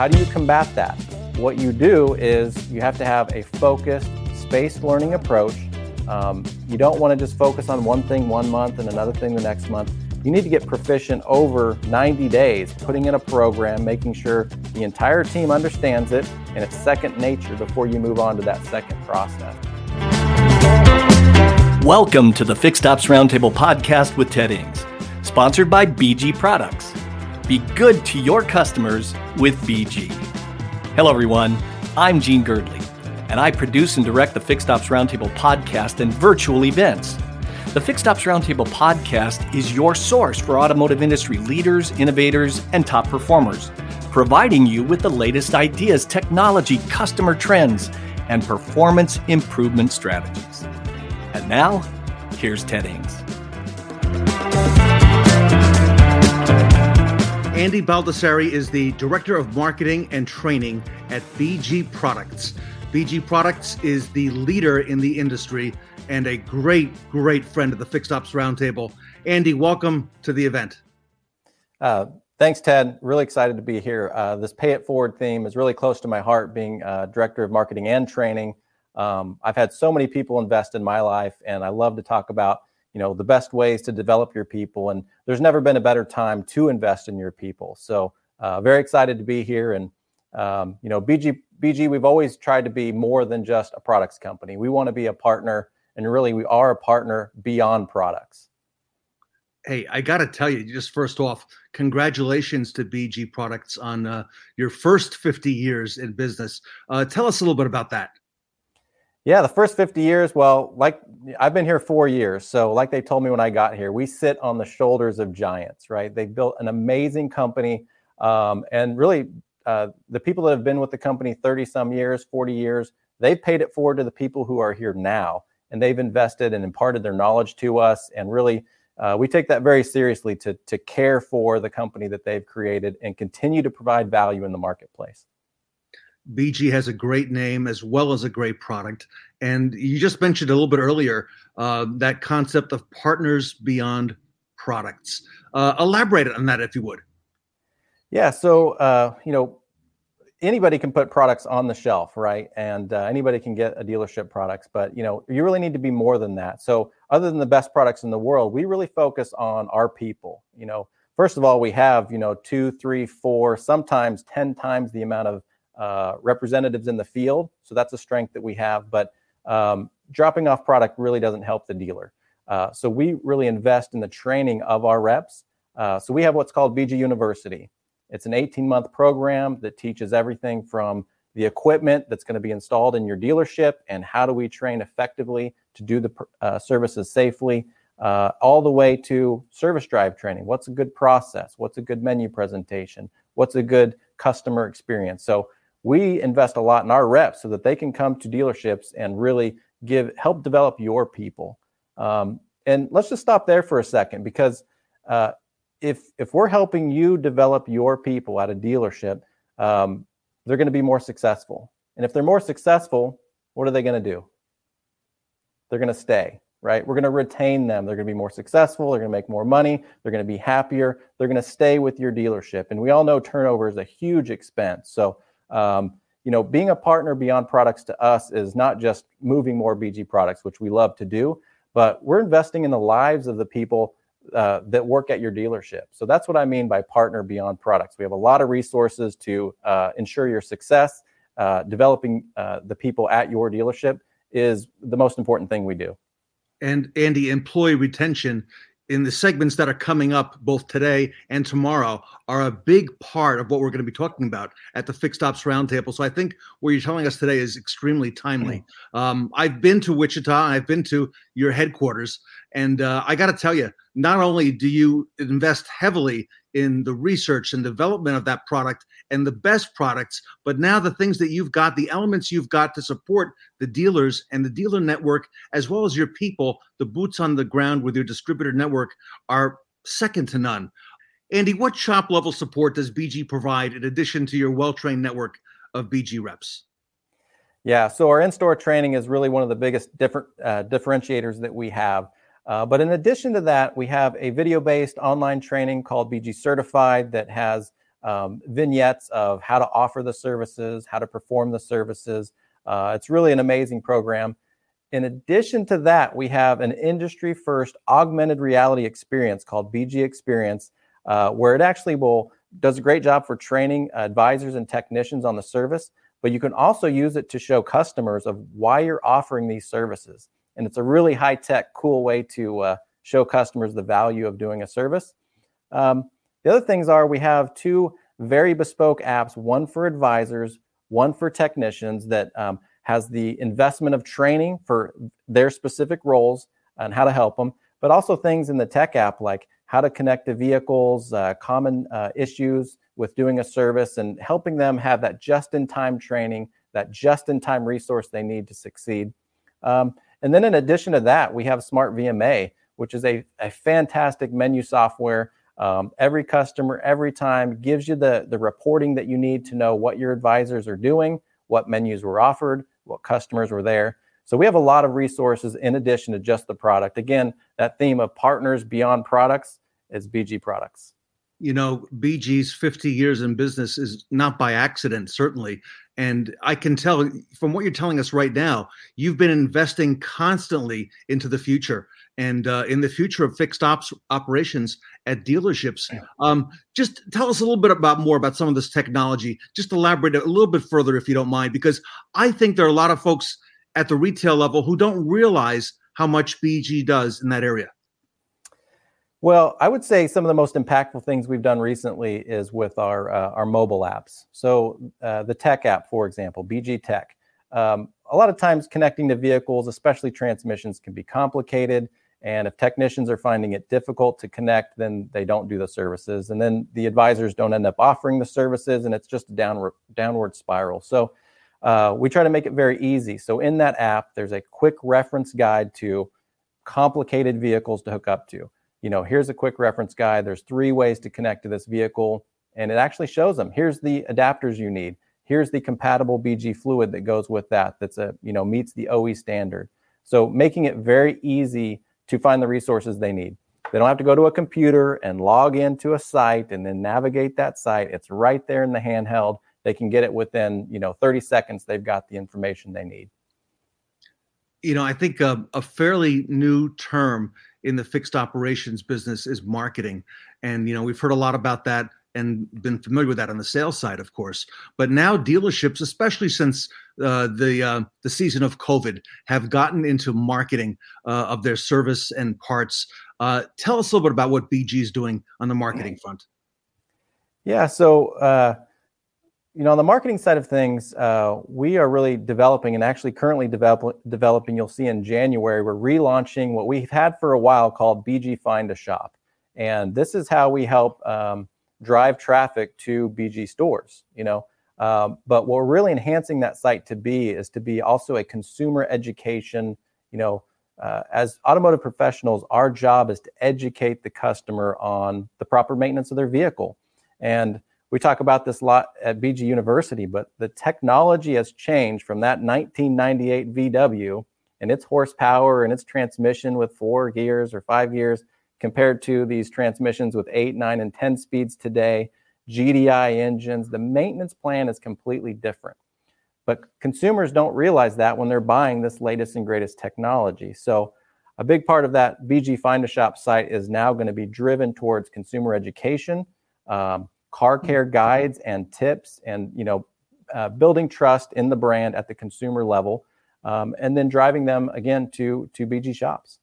how do you combat that? What you do is you have to have a focused, spaced learning approach. Um, you don't want to just focus on one thing one month and another thing the next month. You need to get proficient over 90 days, putting in a program, making sure the entire team understands it, and it's second nature before you move on to that second process. Welcome to the Fixed Ops Roundtable podcast with Ted Ings, sponsored by BG Products. Be good to your customers with BG. Hello, everyone. I'm Gene Girdley, and I produce and direct the Fixed Ops Roundtable podcast and virtual events. The Fixed Ops Roundtable podcast is your source for automotive industry leaders, innovators, and top performers, providing you with the latest ideas, technology, customer trends, and performance improvement strategies. And now, here's Ted Ings. Andy Baldassarre is the Director of Marketing and Training at BG Products. BG Products is the leader in the industry and a great, great friend of the Fixed Ops Roundtable. Andy, welcome to the event. Uh, thanks, Ted. Really excited to be here. Uh, this Pay It Forward theme is really close to my heart, being uh, Director of Marketing and Training. Um, I've had so many people invest in my life, and I love to talk about you know the best ways to develop your people. And there's never been a better time to invest in your people. So uh, very excited to be here. And um, you know, BG BG, we've always tried to be more than just a products company. We want to be a partner and really we are a partner beyond products. Hey, I got to tell you, just first off, congratulations to BG Products on uh, your first 50 years in business. Uh, tell us a little bit about that. Yeah, the first 50 years, well, like I've been here four years. So, like they told me when I got here, we sit on the shoulders of giants, right? They built an amazing company. Um, and really, uh, the people that have been with the company 30 some years, 40 years, they've paid it forward to the people who are here now and they've invested and imparted their knowledge to us. And really, uh, we take that very seriously to, to care for the company that they've created and continue to provide value in the marketplace. BG has a great name as well as a great product. And you just mentioned a little bit earlier uh, that concept of partners beyond products. Uh, elaborate on that, if you would. Yeah. So, uh, you know, anybody can put products on the shelf, right? And uh, anybody can get a dealership products, but you know, you really need to be more than that. So, other than the best products in the world, we really focus on our people. You know, first of all, we have you know two, three, four, sometimes ten times the amount of uh, representatives in the field. So that's a strength that we have. But um, dropping off product really doesn't help the dealer. Uh, so we really invest in the training of our reps. Uh, so we have what's called BG University. It's an 18 month program that teaches everything from the equipment that's going to be installed in your dealership and how do we train effectively to do the uh, services safely, uh, all the way to service drive training. What's a good process? What's a good menu presentation? What's a good customer experience? So we invest a lot in our reps so that they can come to dealerships and really give help develop your people. Um, and let's just stop there for a second because uh, if if we're helping you develop your people at a dealership, um, they're going to be more successful. And if they're more successful, what are they going to do? They're going to stay, right? We're going to retain them. They're going to be more successful. They're going to make more money. They're going to be happier. They're going to stay with your dealership. And we all know turnover is a huge expense. So, um, you know, being a partner beyond products to us is not just moving more BG products, which we love to do, but we're investing in the lives of the people uh, that work at your dealership. So that's what I mean by partner beyond products. We have a lot of resources to uh, ensure your success. Uh, developing uh, the people at your dealership is the most important thing we do. And Andy, employee retention in the segments that are coming up both today and tomorrow are a big part of what we're going to be talking about at the Fixed Ops Roundtable. So I think what you're telling us today is extremely timely. Mm-hmm. Um, I've been to Wichita, I've been to your headquarters, and uh, I got to tell you, not only do you invest heavily in the research and development of that product and the best products, but now the things that you've got, the elements you've got to support the dealers and the dealer network, as well as your people, the boots on the ground with your distributor network are second to none. Andy, what shop level support does BG provide in addition to your well trained network of BG reps? Yeah, so our in store training is really one of the biggest different uh, differentiators that we have. Uh, but in addition to that, we have a video based online training called BG Certified that has um, vignettes of how to offer the services, how to perform the services. Uh, it's really an amazing program. In addition to that, we have an industry first augmented reality experience called BG Experience, uh, where it actually will does a great job for training advisors and technicians on the service, but you can also use it to show customers of why you're offering these services. And it's a really high tech, cool way to uh, show customers the value of doing a service. Um, the other things are we have two very bespoke apps, one for advisors, one for technicians that um, has the investment of training for their specific roles and how to help them, but also things in the tech app like how to connect to vehicles, uh, common uh, issues with doing a service, and helping them have that just in time training, that just in time resource they need to succeed. Um, and then in addition to that, we have Smart VMA, which is a, a fantastic menu software. Um, every customer, every time gives you the, the reporting that you need to know what your advisors are doing, what menus were offered, what customers were there. So we have a lot of resources in addition to just the product. Again, that theme of partners beyond products is BG products. You know, BG's 50 years in business is not by accident, certainly. And I can tell from what you're telling us right now, you've been investing constantly into the future and uh, in the future of fixed ops operations at dealerships. Um, just tell us a little bit about more about some of this technology. Just elaborate a little bit further, if you don't mind, because I think there are a lot of folks at the retail level who don't realize how much BG does in that area? Well, I would say some of the most impactful things we've done recently is with our uh, our mobile apps. So uh, the Tech app, for example, BG Tech. Um, a lot of times, connecting to vehicles, especially transmissions, can be complicated. And if technicians are finding it difficult to connect, then they don't do the services, and then the advisors don't end up offering the services, and it's just a downward downward spiral. So uh, we try to make it very easy. So in that app, there's a quick reference guide to complicated vehicles to hook up to. You know, here's a quick reference guide. There's three ways to connect to this vehicle, and it actually shows them. Here's the adapters you need. Here's the compatible BG fluid that goes with that. That's a you know meets the OE standard. So making it very easy to find the resources they need. They don't have to go to a computer and log into a site and then navigate that site. It's right there in the handheld they can get it within you know 30 seconds they've got the information they need you know i think a, a fairly new term in the fixed operations business is marketing and you know we've heard a lot about that and been familiar with that on the sales side, of course. But now dealerships, especially since uh, the uh, the season of COVID, have gotten into marketing uh, of their service and parts. Uh, tell us a little bit about what BG is doing on the marketing front. Yeah, so uh, you know, on the marketing side of things, uh, we are really developing and actually currently develop, developing. You'll see in January, we're relaunching what we've had for a while called BG Find a Shop. And this is how we help um, drive traffic to BG stores, you know. Um, but what we're really enhancing that site to be is to be also a consumer education, you know, uh, as automotive professionals, our job is to educate the customer on the proper maintenance of their vehicle. And we talk about this a lot at BG University, but the technology has changed from that 1998 VW and its horsepower and its transmission with four gears or five gears compared to these transmissions with eight, nine, and 10 speeds today, GDI engines. The maintenance plan is completely different. But consumers don't realize that when they're buying this latest and greatest technology. So, a big part of that BG Find a Shop site is now going to be driven towards consumer education. Um, car mm. care guides and tips and you know uh, building trust in the brand at the consumer level um, and then driving them again to to bg shops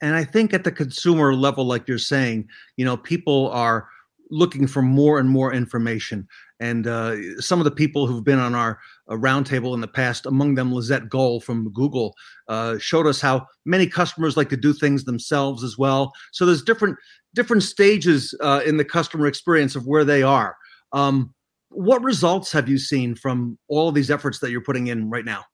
and i think at the consumer level like you're saying you know people are looking for more and more information and uh, some of the people who've been on our uh, roundtable in the past, among them Lizette Goll from Google, uh, showed us how many customers like to do things themselves as well. So there's different different stages uh, in the customer experience of where they are. Um, what results have you seen from all of these efforts that you're putting in right now?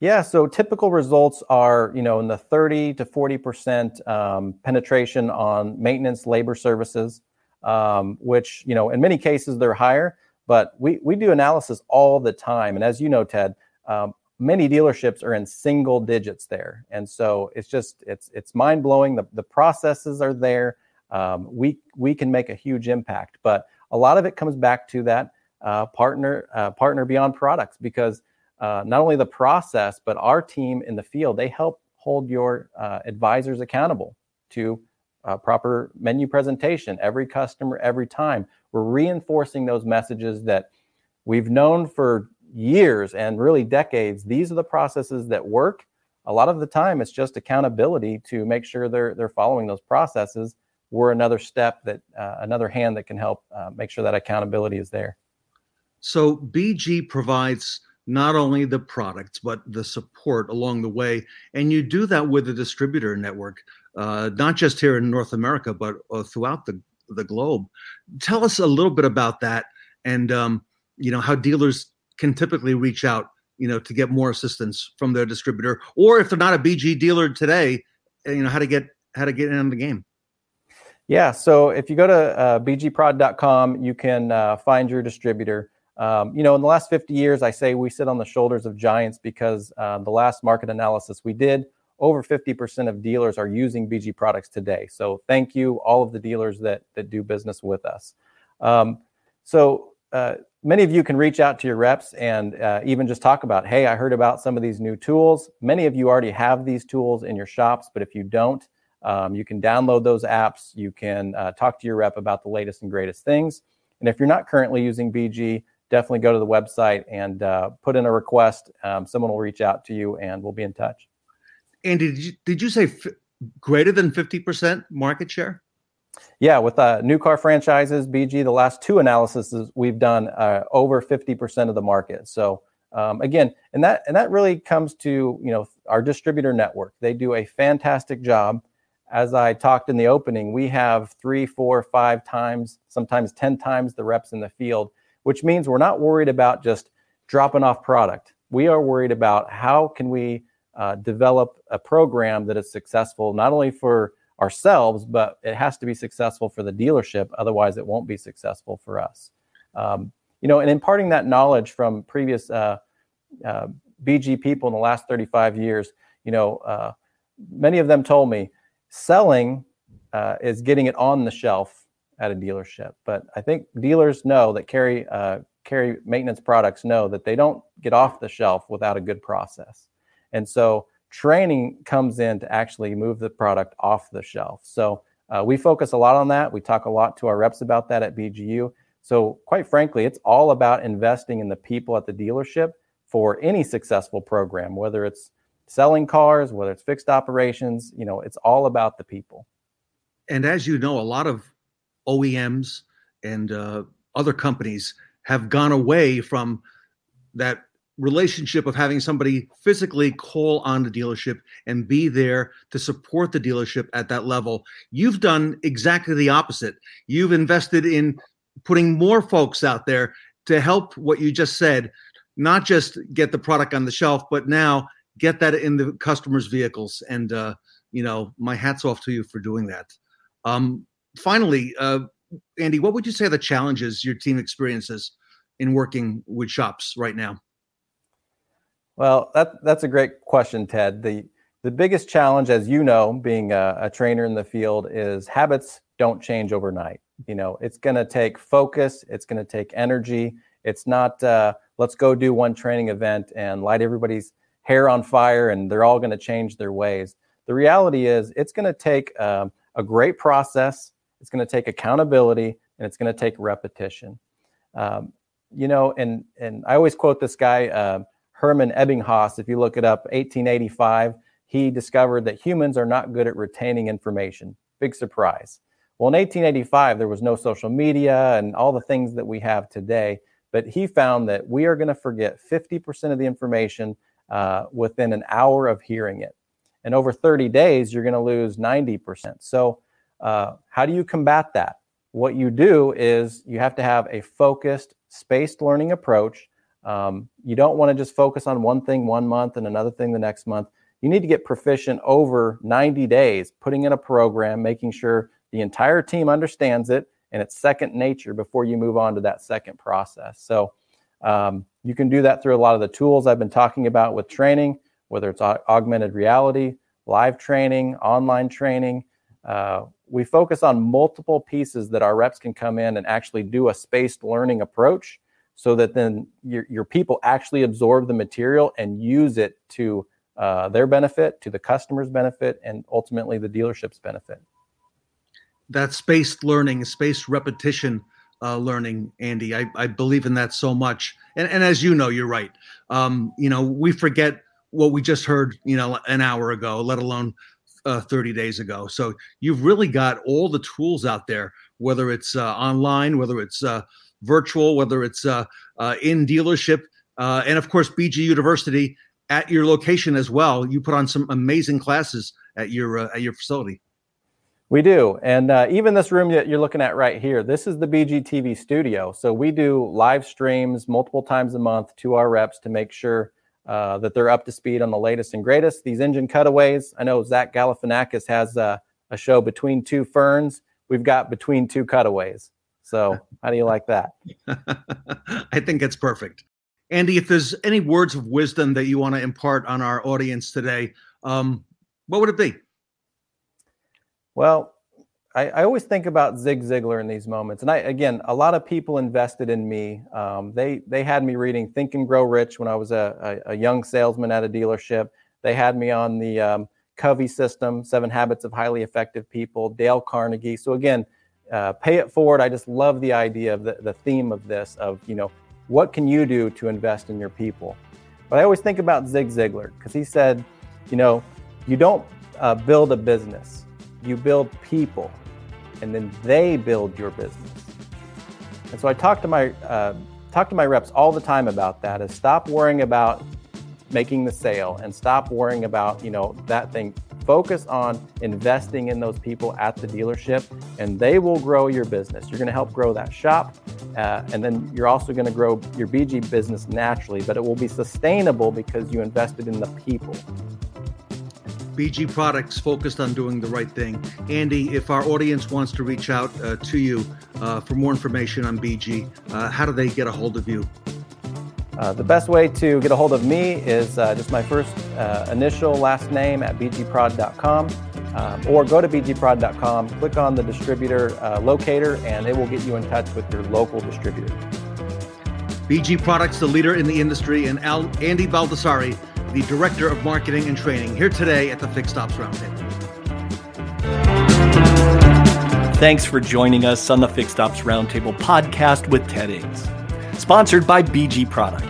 Yeah, so typical results are, you know, in the 30 to 40 percent um, penetration on maintenance labor services, um, which, you know, in many cases they're higher. But we we do analysis all the time, and as you know, Ted, um, many dealerships are in single digits there. And so it's just it's it's mind blowing the, the processes are there. Um, we we can make a huge impact. But a lot of it comes back to that uh, partner uh, partner beyond products because uh, not only the process but our team in the field they help hold your uh, advisors accountable to uh, proper menu presentation every customer every time we're reinforcing those messages that we've known for years and really decades. These are the processes that work. A lot of the time it's just accountability to make sure they're they're following those processes. We're another step that uh, another hand that can help uh, make sure that accountability is there. So bg provides not only the products but the support along the way. And you do that with a distributor network uh, not just here in north america but uh, throughout the, the globe. Tell us a little bit about that and um, you know how dealers can typically reach out you know to get more assistance from their distributor or if they're not a bg dealer today eh, you know how to get how to get in the game. Yeah so if you go to uh, bgprod.com you can uh, find your distributor. Um, you know in the last 50 years i say we sit on the shoulders of giants because uh, the last market analysis we did over 50% of dealers are using bg products today so thank you all of the dealers that that do business with us um, so uh, many of you can reach out to your reps and uh, even just talk about, hey, I heard about some of these new tools. Many of you already have these tools in your shops, but if you don't, um, you can download those apps. You can uh, talk to your rep about the latest and greatest things. And if you're not currently using BG, definitely go to the website and uh, put in a request. Um, someone will reach out to you and we'll be in touch. Andy, did you, did you say f- greater than 50% market share? Yeah, with uh, new car franchises, BG, the last two analyses we've done uh, over 50% of the market. So um, again, and that and that really comes to you know our distributor network. They do a fantastic job. As I talked in the opening, we have three, four, five times, sometimes ten times the reps in the field, which means we're not worried about just dropping off product. We are worried about how can we uh, develop a program that is successful not only for ourselves, but it has to be successful for the dealership. Otherwise, it won't be successful for us. Um, you know, and imparting that knowledge from previous uh, uh, BG people in the last 35 years, you know, uh, many of them told me selling uh, is getting it on the shelf at a dealership. But I think dealers know that carry uh, carry maintenance products know that they don't get off the shelf without a good process. And so training comes in to actually move the product off the shelf. So uh, we focus a lot on that. We talk a lot to our reps about that at BGU. So quite frankly, it's all about investing in the people at the dealership for any successful program, whether it's selling cars, whether it's fixed operations, you know, it's all about the people. And as you know, a lot of OEMs and uh, other companies have gone away from that relationship of having somebody physically call on the dealership and be there to support the dealership at that level. You've done exactly the opposite. You've invested in putting more folks out there to help what you just said, not just get the product on the shelf, but now get that in the customers' vehicles. And, uh, you know, my hat's off to you for doing that. Um, finally, uh, Andy, what would you say are the challenges your team experiences in working with shops right now? Well, that, that's a great question, Ted. The, the biggest challenge, as you know, being a, a trainer in the field, is habits don't change overnight. You know, it's going to take focus, it's going to take energy. It's not, uh, let's go do one training event and light everybody's hair on fire and they're all going to change their ways. The reality is, it's going to take um, a great process, it's going to take accountability, and it's going to take repetition. Um, you know, and and I always quote this guy. Uh, Hermann Ebbinghaus, if you look it up, 1885, he discovered that humans are not good at retaining information. Big surprise. Well, in 1885, there was no social media and all the things that we have today, but he found that we are going to forget 50% of the information uh, within an hour of hearing it. And over 30 days, you're going to lose 90%. So, uh, how do you combat that? What you do is you have to have a focused, spaced learning approach um, you don't want to just focus on one thing one month and another thing the next month. You need to get proficient over 90 days, putting in a program, making sure the entire team understands it and it's second nature before you move on to that second process. So um, you can do that through a lot of the tools I've been talking about with training, whether it's augmented reality, live training, online training. Uh, we focus on multiple pieces that our reps can come in and actually do a spaced learning approach so that then your, your people actually absorb the material and use it to uh, their benefit, to the customer's benefit, and ultimately the dealership's benefit. That spaced learning, spaced repetition uh, learning, Andy, I, I believe in that so much. And, and as you know, you're right. Um, you know, we forget what we just heard, you know, an hour ago, let alone uh, 30 days ago. So you've really got all the tools out there, whether it's uh, online, whether it's uh, virtual, whether it's uh, uh, in dealership, uh, and of course BG University at your location as well. You put on some amazing classes at your at your facility. We do, and even this room that you're looking at right here, this is the BG TV studio. So we do live streams multiple times a month to our reps to make sure uh, that they're up to speed on the latest and greatest. These engine cutaways. I know Zach Galifianakis has a, a show between two ferns. We've got between two cutaways. So how do you like that? I think it's perfect. Andy, if there's any words of wisdom that you want to impart on our audience today, um, what would it be? Well, I, I, always think about Zig Ziglar in these moments, and I again, a lot of people invested in me. Um, they they had me reading Think and Grow Rich when I was a, a, a young salesman at a dealership. They had me on the um, Covey system, Seven Habits of Highly Effective People, Dale Carnegie. So again, uh, pay it forward. I just love the idea of the, the theme of this of you know what can you do to invest in your people. But I always think about Zig Ziglar because he said, you know, you don't uh, build a business, you build people and then they build your business. And so I talk to my uh, talk to my reps all the time about that. Is stop worrying about making the sale and stop worrying about you know that thing. Focus on investing in those people at the dealership, and they will grow your business. You're going to help grow that shop, uh, and then you're also going to grow your BG business naturally. But it will be sustainable because you invested in the people. BG Products focused on doing the right thing. Andy, if our audience wants to reach out uh, to you uh, for more information on BG, uh, how do they get a hold of you? Uh, the best way to get a hold of me is uh, just my first uh, initial last name at bgprod.com. Um, or go to bgprod.com, click on the distributor locator, and it will get you in touch with your local distributor. BG Products, the leader in the industry, and Al- Andy Baldassarre, the Director of Marketing and Training, here today at the Fixed Ops Roundtable. Thanks for joining us on the Fixed Ops Roundtable podcast with Ted Ings, sponsored by BG Products.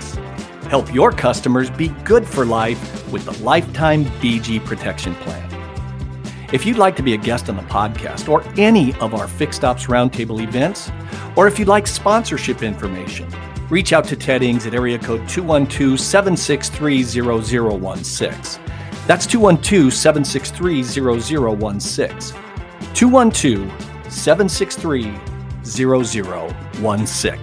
Help your customers be good for life with the Lifetime BG Protection Plan. If you'd like to be a guest on the podcast or any of our Fixed Ops Roundtable events, or if you'd like sponsorship information, reach out to Ted Ings at area code 212 763 0016. That's 212 763 0016. 212 763 0016.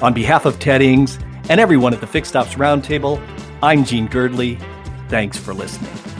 On behalf of Ted Ings and everyone at the Fixed Ops Roundtable, I'm Gene Girdley. Thanks for listening.